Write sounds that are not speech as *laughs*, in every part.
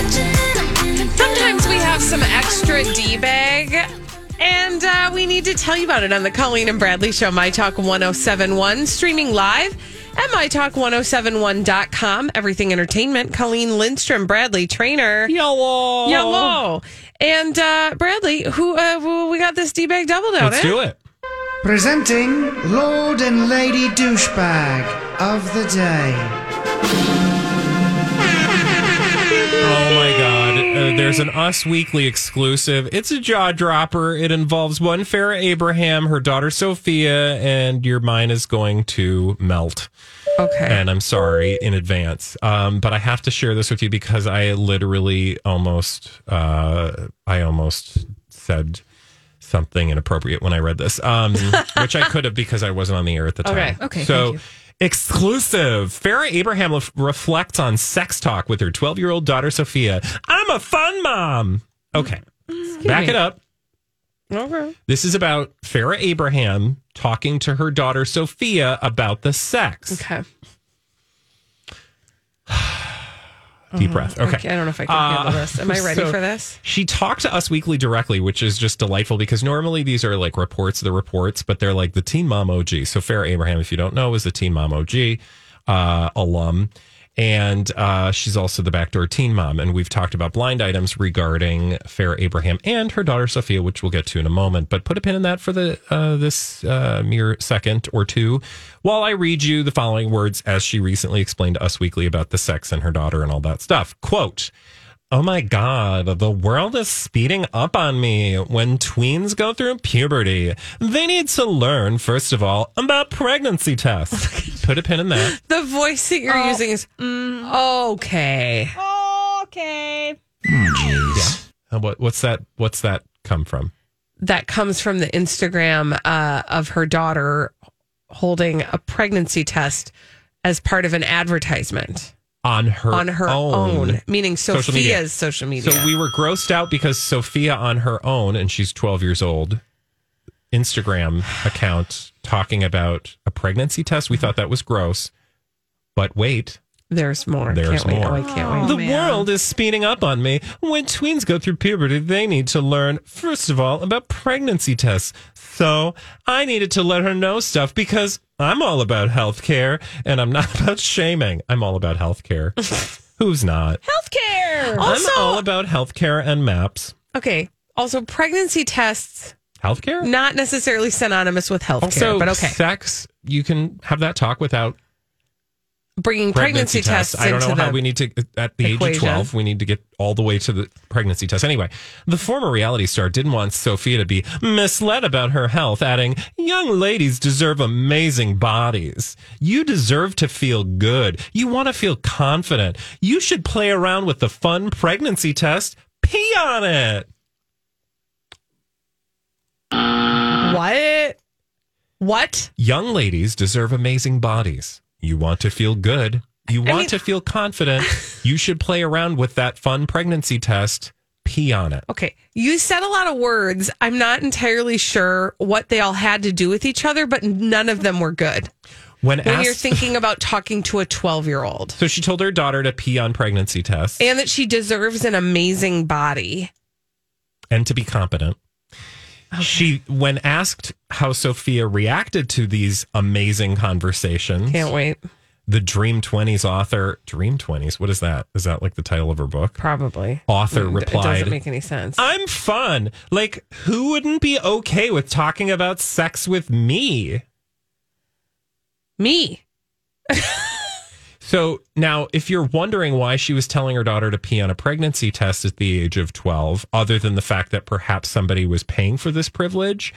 Sometimes we have some extra D bag, and uh, we need to tell you about it on the Colleen and Bradley Show, My Talk 1071, streaming live at MyTalk1071.com. Everything Entertainment. Colleen Lindstrom, Bradley Traynor. Yellow. Yellow. And uh, Bradley, who uh, we got this D bag double down. Let's eh? do it. Presenting Lord and Lady Douchebag of the Day. Oh my God. Uh, there's an Us Weekly exclusive. It's a jaw dropper. It involves one Farrah Abraham, her daughter Sophia, and your mind is going to melt. Okay. And I'm sorry in advance. Um, but I have to share this with you because I literally almost, uh, I almost said something inappropriate when I read this, um, *laughs* which I could have because I wasn't on the air at the time. Okay. Okay, So. Exclusive. Farrah Abraham lef- reflects on sex talk with her 12 year old daughter, Sophia. I'm a fun mom. Okay. Back me. it up. okay. This is about Farrah Abraham talking to her daughter, Sophia, about the sex. Okay. Deep breath. Okay. Okay, I don't know if I can handle Uh, this. Am I *laughs* ready so- for this? She talked to Us Weekly directly, which is just delightful because normally these are like reports the reports, but they're like the Teen Mom OG. So Farrah Abraham, if you don't know, is the Teen Mom OG uh, alum. And uh, she's also the backdoor teen mom. And we've talked about blind items regarding Farrah Abraham and her daughter Sophia, which we'll get to in a moment. But put a pin in that for the uh, this uh, mere second or two while I read you the following words as she recently explained to Us Weekly about the sex and her daughter and all that stuff. Quote, Oh my God, the world is speeding up on me. When tweens go through puberty, they need to learn, first of all, about pregnancy tests. *laughs* Put a pin in that. *laughs* The voice that you're using is okay. Okay. Uh, What, what's that? What's that come from? That comes from the Instagram uh, of her daughter holding a pregnancy test as part of an advertisement On her on her own, meaning Social media. Sophia's social media. So we were grossed out because Sophia on her own, and she's 12 years old, Instagram account talking about a pregnancy test. We thought that was gross. But wait, There's more. There's can't Wait. more. Oh, I can't wait. the oh, man. world is speeding up on me. When tweens go through puberty, they need to learn, first of all, about pregnancy tests. So I needed to let her know stuff because I'm all about healthcare and I'm not *laughs* about shaming. I'm all about healthcare. *laughs* Who's not? Healthcare. Also- I'm all about healthcare and maps. Okay. Also, pregnancy tests Healthcare? not necessarily synonymous with healthcare, Also, but okay. sex, you can have that talk without Bringing pregnancy, pregnancy, tests. tests. I don't know how we need to, at the age of 12, we need to get all the way to the pregnancy test. Anyway, the former reality star didn't want Sophia to be misled about her health, adding, Young ladies deserve amazing bodies. You deserve to feel good. You want to feel confident. You should play around with the fun pregnancy test. Pee on it. What? What? Young ladies deserve amazing bodies. You want to feel good. You want mean- to feel confident. *laughs* you should play around with that fun pregnancy test. Pee on it. Okay. You said a lot of words. I'm not entirely sure what they all had to do with each other, but none of them were good. When, When asked, you're thinking about talking to a 12 year old so she told her daughter to pee on pregnancy tests and that she deserves an amazing body. And to be competent. She, when asked how Sophia reacted to these amazing conversations, Can't wait. the Dream 20s author, Dream 20s, what is that? Is that like the title of her book? Probably. Author mm, It replied, doesn't make any sense. I'm fun. Like, who wouldn't be okay with talking about sex with me? Me. *laughs* So now, if you're wondering why she was telling her daughter to pee on a pregnancy test at the age of 12, other than the fact that perhaps somebody was paying for this privilege,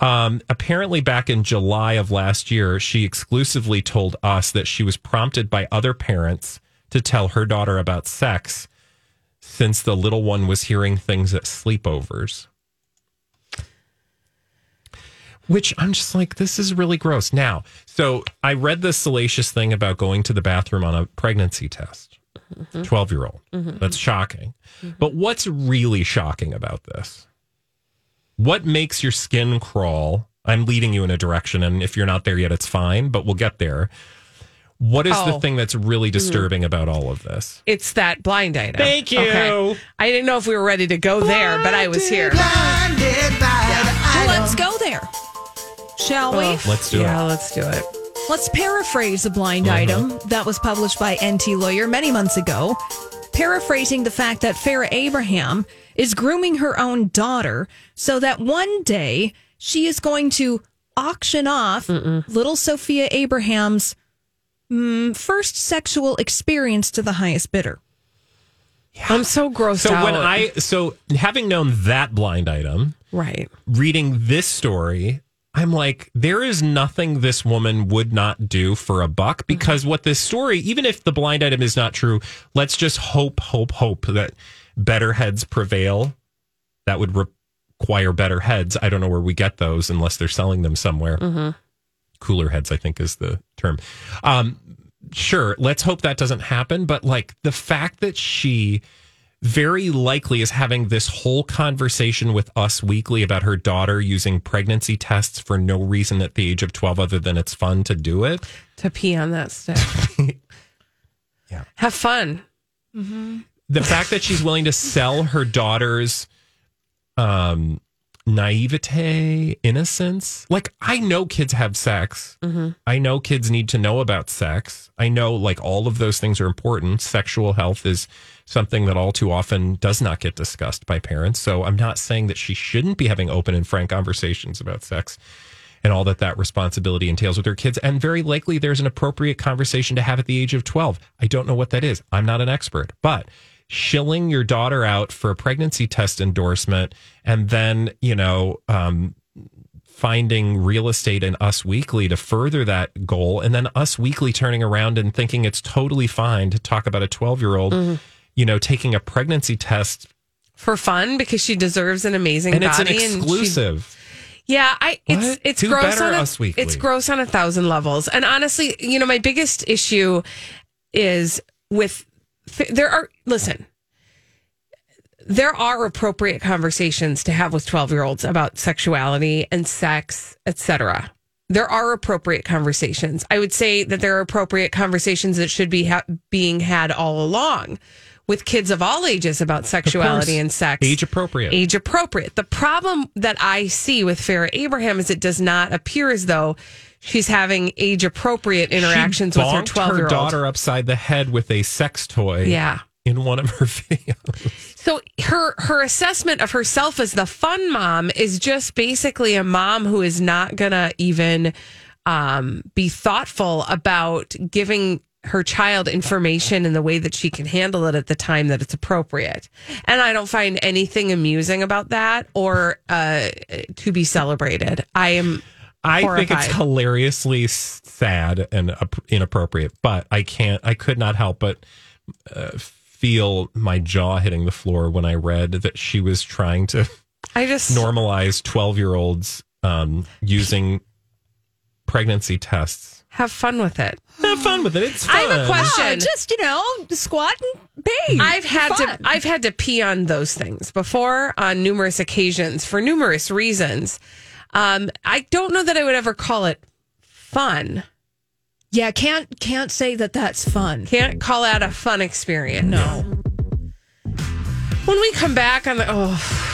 um, apparently back in July of last year, she exclusively told us that she was prompted by other parents to tell her daughter about sex since the little one was hearing things at sleepovers. Which I'm just like, this is really gross. Now, so I read this salacious thing about going to the bathroom on a pregnancy test. Mm-hmm. 12 year old. Mm-hmm. That's shocking. Mm-hmm. But what's really shocking about this? What makes your skin crawl? I'm leading you in a direction, and if you're not there yet, it's fine, but we'll get there. What is the Oh. thing that's really dististurbing about all of this? It's that blind item. Thank you. Okay. I didn't know if we were ready to go there, but I was here. Shall we? Let's do yeah, it. let's do it. Let's paraphrase a blind item that was published by Enty Lawyer many months ago, paraphrasing the fact that Farrah Abraham is grooming her own daughter so that one day she is going to auction off little Sophia Abraham's mm, first sexual experience to the highest bidder. I'm so grossed So out. when I so having known that blind item, right. reading this story, I'm like, there is nothing this woman would not do for a buck because what this story, even if the blind item is not true, let's just hope, hope, hope that better heads prevail. That would require better heads. I don't know where we get those unless they're selling them somewhere. Cooler heads, I think, is the term. Um, sure, let's hope that doesn't happen. But like the fact that she very likely is having this whole conversation with us weekly about her daughter using pregnancy tests for no reason at the age of 12 other than it's fun to do it. To pee on that stick. *laughs* Yeah. Have fun. The fact that she's willing to sell her daughter's um naivete, innocence. Like I know kids have sex. Mm-hmm. I know kids need to know about sex. I know like all of those things are important. Sexual health is something that all too often does not get discussed by parents. So I'm not saying that she shouldn't be having open and frank conversations about sex and all that that responsibility entails with her kids. And very likely there's an appropriate conversation to have at the age of 12. I don't know what that is. I'm not an expert, but shilling your daughter out for a pregnancy test endorsement and then, you know, um, finding real estate in Us Weekly to further that goal, and then Us Weekly turning around and thinking it's totally fine to talk about a 12 year old, you know, taking a pregnancy test, For fun because she deserves an amazing and it's an body. and she- exclusive. Yeah, I it's What? it's Do gross on a, it's gross on a thousand levels. And honestly, you know, my biggest issue is with there are listen. There are appropriate conversations to have with 12-year-olds about sexuality and sex, etc. There are appropriate conversations. I would say that there are appropriate conversations that should be ha- being had all along with kids of all ages about sexuality and sex Age appropriate. age appropriate. The problem that I see with Farrah Abraham is it does not appear as though she's having age appropriate interactions with her 12 year old. daughter upside the head with a sex toy. Yeah. In one of her *laughs* videos. So her her assessment of herself as the fun mom is just basically a mom who is not gonna even um, be thoughtful about giving her child information in the way that she can handle it at the time that it's appropriate. And I don't find anything amusing about that or uh, to be celebrated. I am I think it's hilariously sad and inappropriate, but I can't, I could not help but uh, feel my jaw hitting the floor when I read that she was trying to *laughs* I just normalize 12 year olds um, using pregnancy tests. Have fun with it. Have fun with it. It's fun. I have a question. Ah, just, you know, squat and bathe. I've had Fun. to I've had to pee on those things before on numerous occasions for numerous reasons. Um, I don't know that I would ever call it fun. Yeah, can't can't say that that's fun. Can't call that a fun experience. No. When we come back on the oh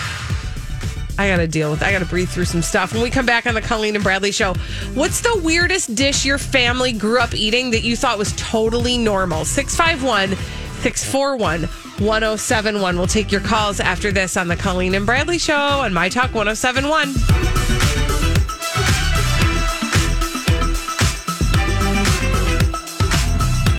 I got to deal with. I got to breathe through some stuff. When we come back on the Colleen and Bradley show, what's the weirdest dish your family grew up eating that you thought was totally normal? 651 641 1071. We'll take your calls after this on the Colleen and Bradley show on My Talk 1071.